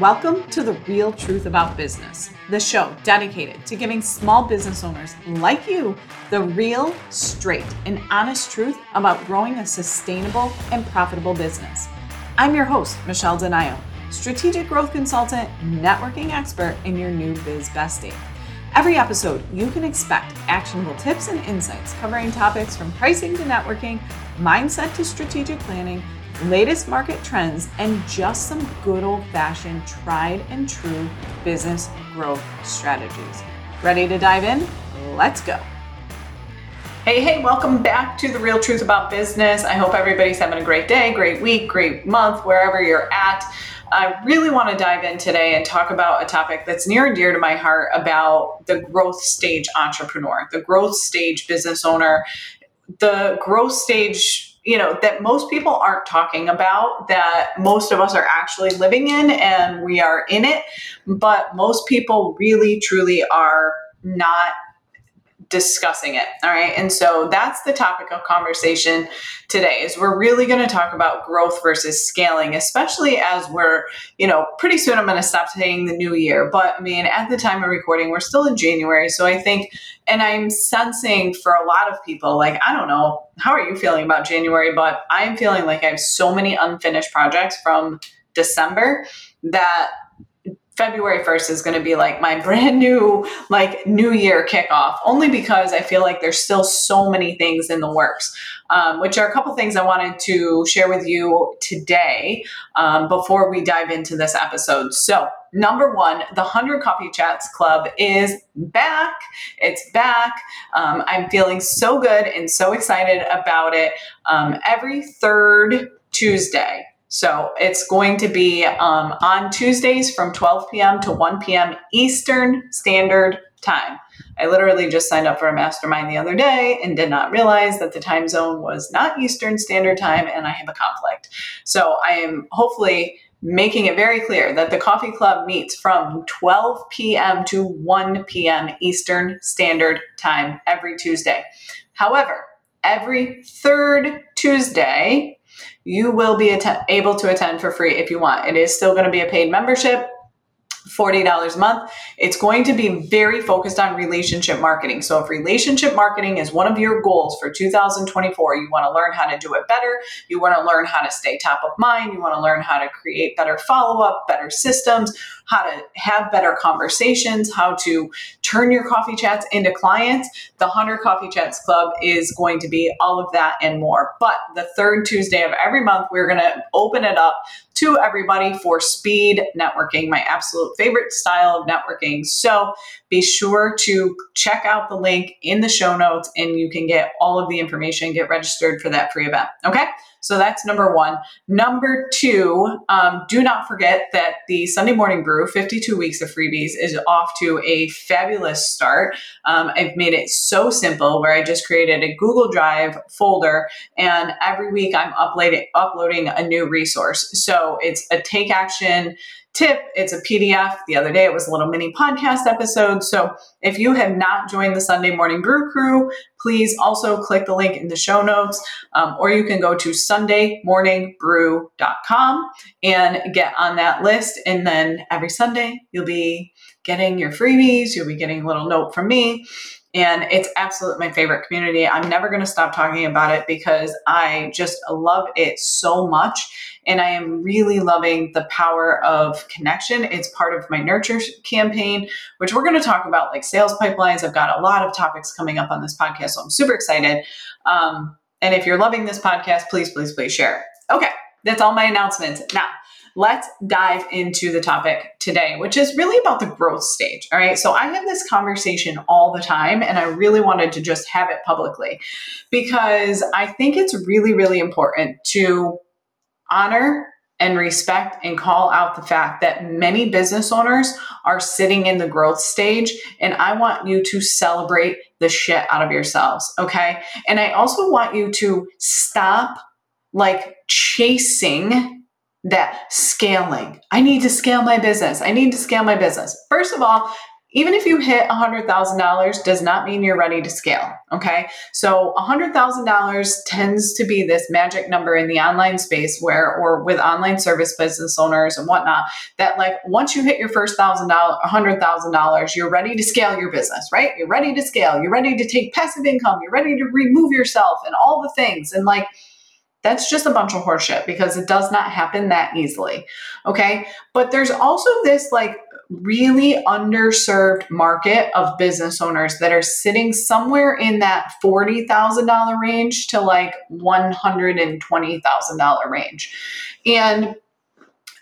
Welcome to The Real Truth About Business, the show dedicated to giving small business owners like you the real, straight, and honest truth about growing a sustainable and profitable business. I'm your host, Michelle Denayo, strategic growth consultant, networking expert, and your new biz bestie. Every episode, you can expect actionable tips and insights covering topics from pricing to networking, mindset to strategic planning latest market trends, and just some good old fashioned tried and true business growth strategies. Ready to dive in? Let's go. Hey, hey, welcome back to The Real Truth About Business. I hope everybody's having a great day, great week, great month, wherever you're at. I really want to dive in today and talk about a topic that's near and dear to my heart about the growth stage entrepreneur, the growth stage business owner, the growth stage you know that most people aren't talking about that most of us are actually living in and we are in it but most people really truly are not discussing it. All right. And so that's the topic of conversation today is we're really going to talk about growth versus scaling, especially as we're, you know, pretty soon I'm going to stop saying the new year. But I mean, at the time of recording, we're still in January. So I think, and I'm sensing for a lot of people, like, I don't know, how are you feeling about January? But I'm feeling like I have so many unfinished projects from December that February 1st is going to be like my brand new like new year kickoff only because I feel like there's still so many things in the works um, which are a couple things I wanted to share with you today um, before we dive into this episode. So number one the 100 coffee chats club is back. It's back. Um, I'm feeling so good and so excited about it um, every third Tuesday so it's going to be um, on Tuesdays from 12 p.m. to 1 p.m. Eastern Standard Time. I literally just signed up for a mastermind the other day and did not realize that the time zone was not Eastern Standard Time and I have a conflict. So I am hopefully making it very clear that the coffee club meets from 12 p.m. to 1 p.m. Eastern Standard Time every Tuesday. However, every third Tuesday, you will be att- able to attend for free if you want. It is still going to be a paid membership. $40 a month. It's going to be very focused on relationship marketing. So, if relationship marketing is one of your goals for 2024, you want to learn how to do it better, you want to learn how to stay top of mind, you want to learn how to create better follow up, better systems, how to have better conversations, how to turn your coffee chats into clients, the 100 Coffee Chats Club is going to be all of that and more. But the third Tuesday of every month, we're going to open it up to everybody for speed networking, my absolute favorite style of networking. So be sure to check out the link in the show notes and you can get all of the information, get registered for that free event. Okay. So that's number one. Number two, um, do not forget that the Sunday Morning Brew 52 Weeks of Freebies is off to a fabulous start. Um, I've made it so simple where I just created a Google Drive folder and every week I'm uploading, uploading a new resource. So it's a take action tip. It's a PDF. The other day it was a little mini podcast episode. So if you have not joined the Sunday Morning Brew Crew, please also click the link in the show notes, um, or you can go to sundaymorningbrew.com and get on that list. And then every Sunday you'll be getting your freebies. You'll be getting a little note from me. And it's absolutely my favorite community. I'm never going to stop talking about it because I just love it so much. And I am really loving the power of connection. It's part of my nurture campaign, which we're going to talk about like sales pipelines. I've got a lot of topics coming up on this podcast. So I'm super excited. Um, and if you're loving this podcast, please, please, please share. Okay, that's all my announcements. Now, let's dive into the topic today, which is really about the growth stage. All right. So I have this conversation all the time, and I really wanted to just have it publicly because I think it's really, really important to honor and respect and call out the fact that many business owners are sitting in the growth stage. And I want you to celebrate the shit out of yourselves. Okay. And I also want you to stop like chasing that scaling. I need to scale my business. I need to scale my business. First of all, even if you hit $100,000 does not mean you're ready to scale. Okay. So $100,000 tends to be this magic number in the online space where, or with online service business owners and whatnot, that like once you hit your first thousand dollars, $100,000, you're ready to scale your business, right? You're ready to scale. You're ready to take passive income. You're ready to remove yourself and all the things. And like, that's just a bunch of horseshit because it does not happen that easily. Okay. But there's also this like really underserved market of business owners that are sitting somewhere in that $40,000 range to like $120,000 range. And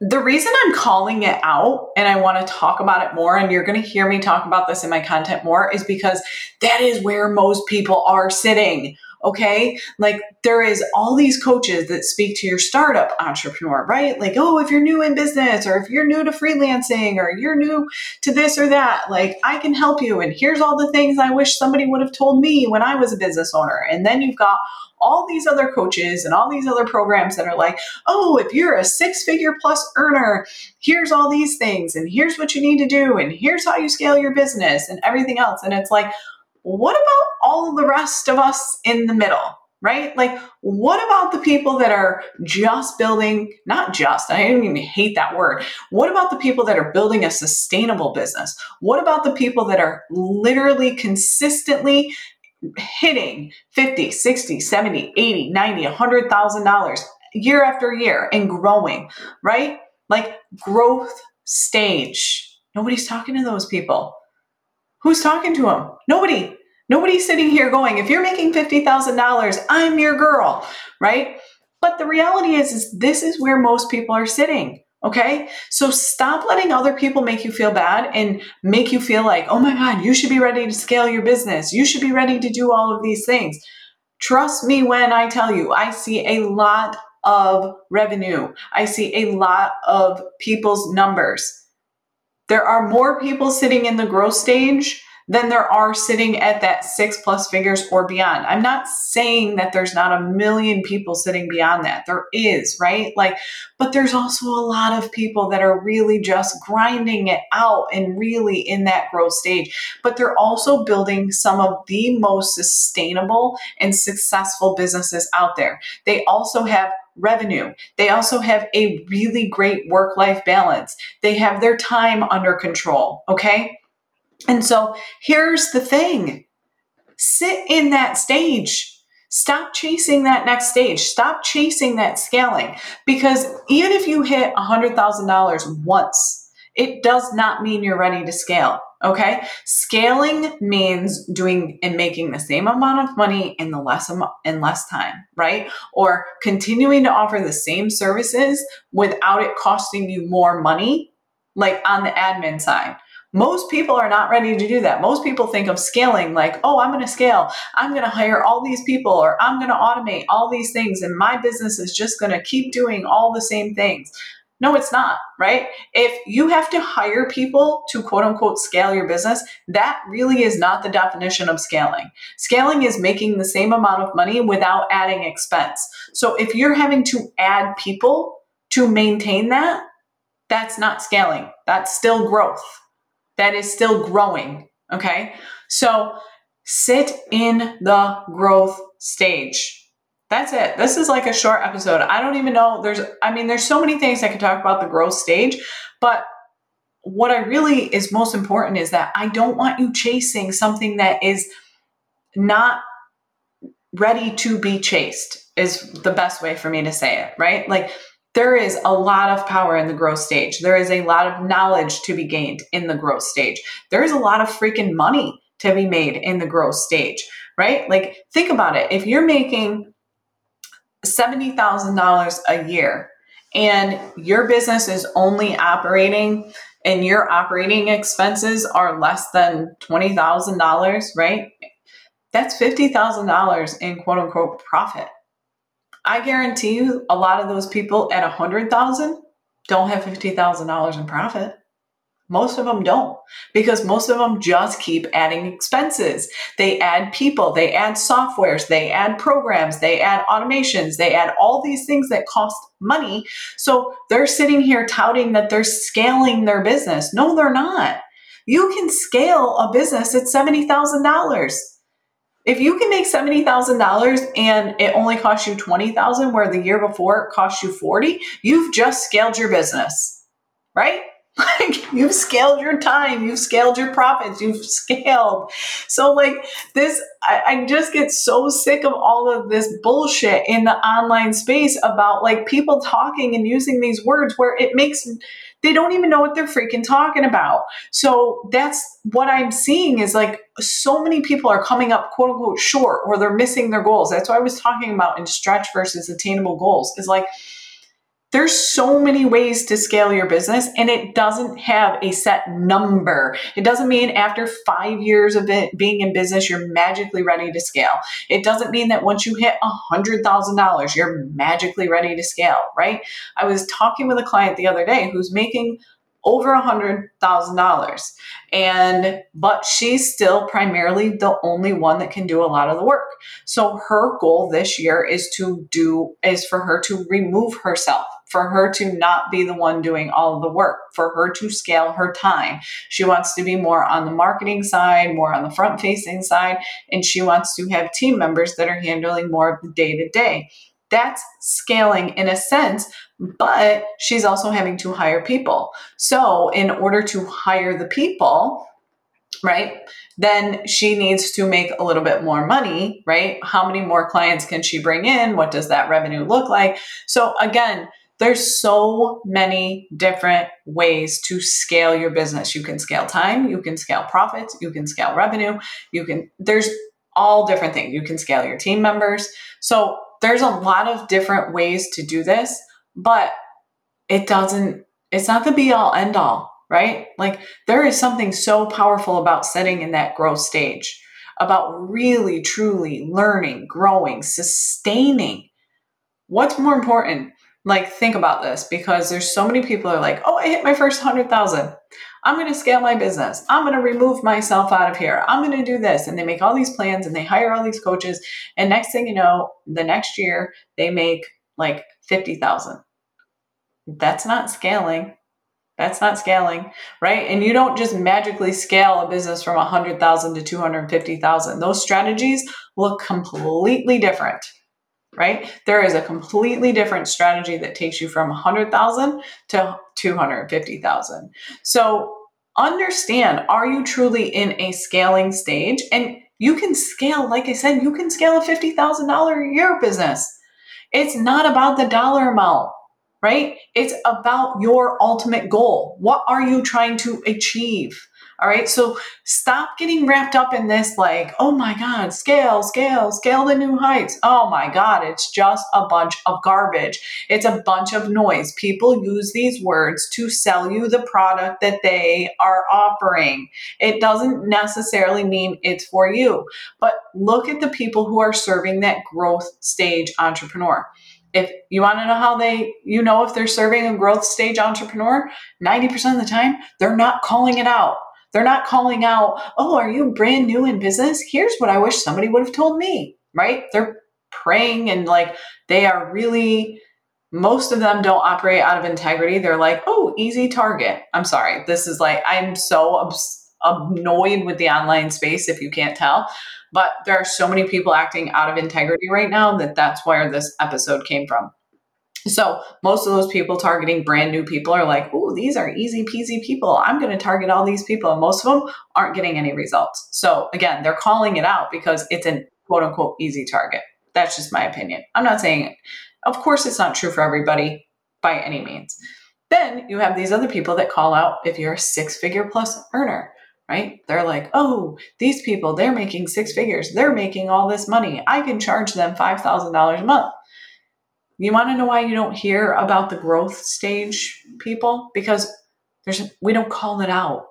the reason I'm calling it out and I want to talk about it more, and you're going to hear me talk about this in my content more, is because that is where most people are sitting. Okay. Like there is all these coaches that speak to your startup entrepreneur, right? Like, oh, if you're new in business or if you're new to freelancing or you're new to this or that, like I can help you. And here's all the things I wish somebody would have told me when I was a business owner. And then you've got all these other coaches and all these other programs that are like, oh, if you're a six figure plus earner, here's all these things, and here's what you need to do, and here's how you scale your business, and everything else. And it's like, what about all the rest of us in the middle? Right? Like, what about the people that are just building, not just, I don't even hate that word. What about the people that are building a sustainable business? What about the people that are literally consistently hitting 50, 60, 70, 80, 90, $100,000 year after year and growing, right? Like growth stage. Nobody's talking to those people. Who's talking to them? Nobody. Nobody's sitting here going, if you're making $50,000, I'm your girl, right? But the reality is, is this is where most people are sitting. Okay. So stop letting other people make you feel bad and make you feel like, oh my God, you should be ready to scale your business. You should be ready to do all of these things. Trust me when I tell you, I see a lot of revenue. I see a lot of people's numbers. There are more people sitting in the growth stage than there are sitting at that six plus figures or beyond. I'm not saying that there's not a million people sitting beyond that. There is, right? Like, but there's also a lot of people that are really just grinding it out and really in that growth stage. But they're also building some of the most sustainable and successful businesses out there. They also have revenue. They also have a really great work life balance. They have their time under control. Okay. And so here's the thing sit in that stage. Stop chasing that next stage. Stop chasing that scaling. Because even if you hit $100,000 once, it does not mean you're ready to scale. Okay. Scaling means doing and making the same amount of money in the less in less time, right? Or continuing to offer the same services without it costing you more money, like on the admin side. Most people are not ready to do that. Most people think of scaling like, oh, I'm going to scale. I'm going to hire all these people or I'm going to automate all these things and my business is just going to keep doing all the same things. No, it's not, right? If you have to hire people to quote unquote scale your business, that really is not the definition of scaling. Scaling is making the same amount of money without adding expense. So if you're having to add people to maintain that, that's not scaling. That's still growth that is still growing. Okay. So sit in the growth stage. That's it. This is like a short episode. I don't even know. There's, I mean, there's so many things I could talk about the growth stage, but what I really is most important is that I don't want you chasing something that is not ready to be chased, is the best way for me to say it, right? Like, there is a lot of power in the growth stage. There is a lot of knowledge to be gained in the growth stage. There is a lot of freaking money to be made in the growth stage, right? Like, think about it. If you're making $70,000 a year and your business is only operating and your operating expenses are less than $20,000, right? That's $50,000 in quote unquote profit. I guarantee you a lot of those people at a hundred thousand don't have fifty thousand dollars in profit. Most of them don't because most of them just keep adding expenses. They add people, they add softwares, they add programs, they add automations, they add all these things that cost money. So they're sitting here touting that they're scaling their business. No, they're not. You can scale a business at $70,000. If you can make $70,000 and it only costs you 20,000 where the year before it cost you 40, you've just scaled your business. Right? Like you've scaled your time, you've scaled your profits, you've scaled. So, like this, I, I, just get so sick of all of this bullshit in the online space about like people talking and using these words where it makes they don't even know what they're freaking talking about. So that's what I'm seeing is like so many people are coming up quote unquote short or they're missing their goals. That's what I was talking about in stretch versus attainable goals. Is like there's so many ways to scale your business and it doesn't have a set number. It doesn't mean after five years of it being in business, you're magically ready to scale. It doesn't mean that once you hit a $100,000, you're magically ready to scale, right? I was talking with a client the other day who's making over a hundred thousand dollars and but she's still primarily the only one that can do a lot of the work so her goal this year is to do is for her to remove herself for her to not be the one doing all the work, for her to scale her time. She wants to be more on the marketing side, more on the front facing side, and she wants to have team members that are handling more of the day to day. That's scaling in a sense, but she's also having to hire people. So, in order to hire the people, right? Then she needs to make a little bit more money, right? How many more clients can she bring in? What does that revenue look like? So, again, there's so many different ways to scale your business. You can scale time, you can scale profits, you can scale revenue, you can, there's all different things. You can scale your team members. So there's a lot of different ways to do this, but it doesn't, it's not the be all end all, right? Like there is something so powerful about setting in that growth stage, about really, truly learning, growing, sustaining. What's more important? Like think about this because there's so many people are like oh i hit my first 100000 i'm going to scale my business. I'm going to remove myself out of here. I'm going to do this. And they make all these plans and they hire all these coaches. And next thing you know the next year they make like 50000 that's not scaling. That's not scaling right? And you don't just magically scale a business from 100000 to 250000 those strategies look completely different right? There is a completely different strategy that takes you from 100,000 to 250,000. So understand are you truly in a scaling stage? And you can scale, like I said, you can scale a $50,000 a year business. It's not about the dollar amount, right? It's about your ultimate goal. What are you trying to achieve? All right. So stop getting wrapped up in this, like, oh my God, scale, scale, scale the new heights. Oh my God, it's just a bunch of garbage. It's a bunch of noise. People use these words to sell you the product that they are offering. It doesn't necessarily mean it's for you, but look at the people who are serving that growth stage entrepreneur if you want to know how they you know if they're serving a growth stage entrepreneur 90% of the time they're not calling it out they're not calling out, oh, are you brand new in business? Here's what I wish somebody would have told me, right? They're praying and like they are really, most of them don't operate out of integrity. They're like, oh, easy target. I'm sorry. This is like, I'm so obs- annoyed with the online space if you can't tell. But there are so many people acting out of integrity right now that that's where this episode came from. So most of those people targeting brand new people are like, oh, these are easy peasy people. I'm going to target all these people. And most of them aren't getting any results. So again, they're calling it out because it's an quote unquote easy target. That's just my opinion. I'm not saying, of course, it's not true for everybody by any means. Then you have these other people that call out if you're a six figure plus earner, right? They're like, oh, these people, they're making six figures. They're making all this money. I can charge them $5,000 a month. You want to know why you don't hear about the growth stage people? Because there's we don't call it out.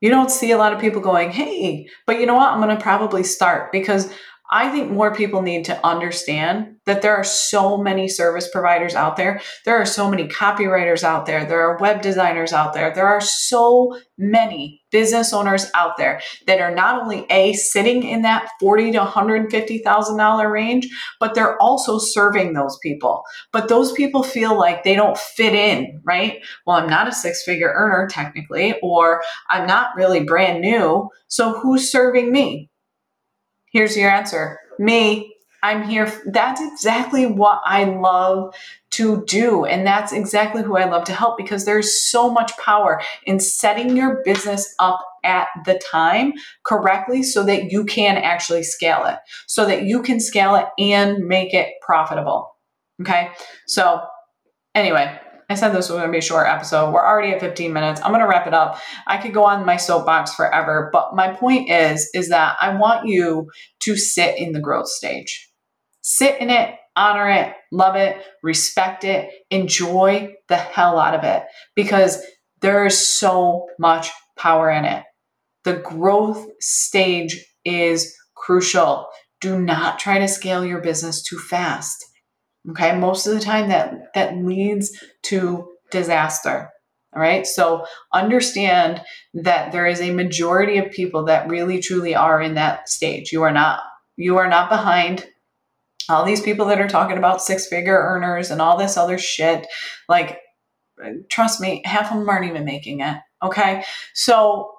You don't see a lot of people going, "Hey, but you know what? I'm going to probably start because I think more people need to understand that there are so many service providers out there. There are so many copywriters out there. There are web designers out there. There are so many business owners out there that are not only a sitting in that forty to one hundred fifty thousand dollar range, but they're also serving those people. But those people feel like they don't fit in, right? Well, I'm not a six figure earner technically, or I'm not really brand new. So who's serving me? Here's your answer me. I'm here. That's exactly what I love to do. And that's exactly who I love to help because there's so much power in setting your business up at the time correctly so that you can actually scale it, so that you can scale it and make it profitable. Okay. So, anyway, I said this was going to be a short episode. We're already at 15 minutes. I'm going to wrap it up. I could go on my soapbox forever, but my point is is that I want you to sit in the growth stage. Sit in it, honor it, love it, respect it, enjoy the hell out of it because there is so much power in it. The growth stage is crucial. Do not try to scale your business too fast. Okay, most of the time that that leads to disaster. All right, so understand that there is a majority of people that really truly are in that stage. You are not you are not behind all these people that are talking about six figure earners and all this other shit. Like, trust me, half of them aren't even making it. Okay, so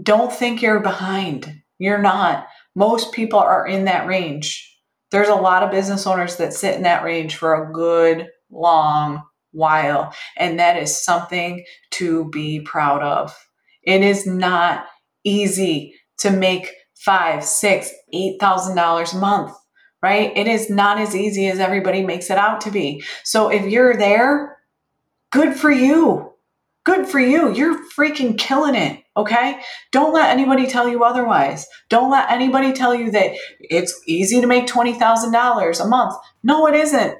don't think you're behind. You're not. Most people are in that range there's a lot of business owners that sit in that range for a good long while. And that is something to be proud of. It is not easy to make five, six, eight thousand dollars a month, right? It is not as easy as everybody makes it out to be. So if you're there, good for you. Good for you. You're freaking killing it. Okay. Don't let anybody tell you otherwise. Don't let anybody tell you that it's easy to make $20,000 a month. No, it isn't.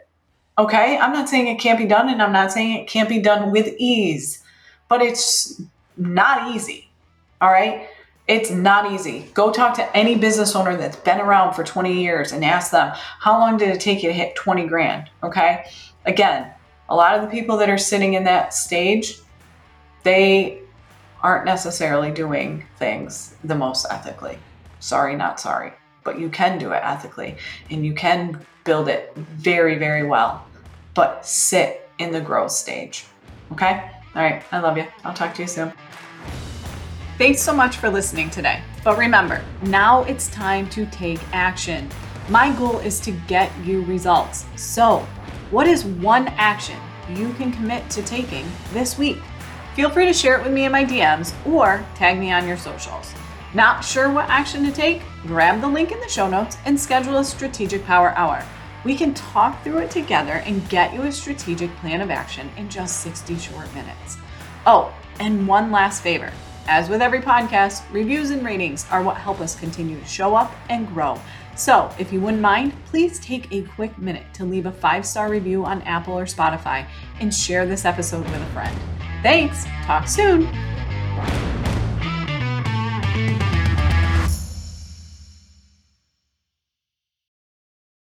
Okay. I'm not saying it can't be done and I'm not saying it can't be done with ease, but it's not easy. All right. It's not easy. Go talk to any business owner that's been around for 20 years and ask them, how long did it take you to hit 20 grand? Okay. Again, a lot of the people that are sitting in that stage, they aren't necessarily doing things the most ethically. Sorry, not sorry. But you can do it ethically and you can build it very, very well. But sit in the growth stage. Okay? All right. I love you. I'll talk to you soon. Thanks so much for listening today. But remember, now it's time to take action. My goal is to get you results. So, what is one action you can commit to taking this week? Feel free to share it with me in my DMs or tag me on your socials. Not sure what action to take? Grab the link in the show notes and schedule a strategic power hour. We can talk through it together and get you a strategic plan of action in just 60 short minutes. Oh, and one last favor. As with every podcast, reviews and ratings are what help us continue to show up and grow. So, if you wouldn't mind, please take a quick minute to leave a five star review on Apple or Spotify and share this episode with a friend. Thanks. Talk soon.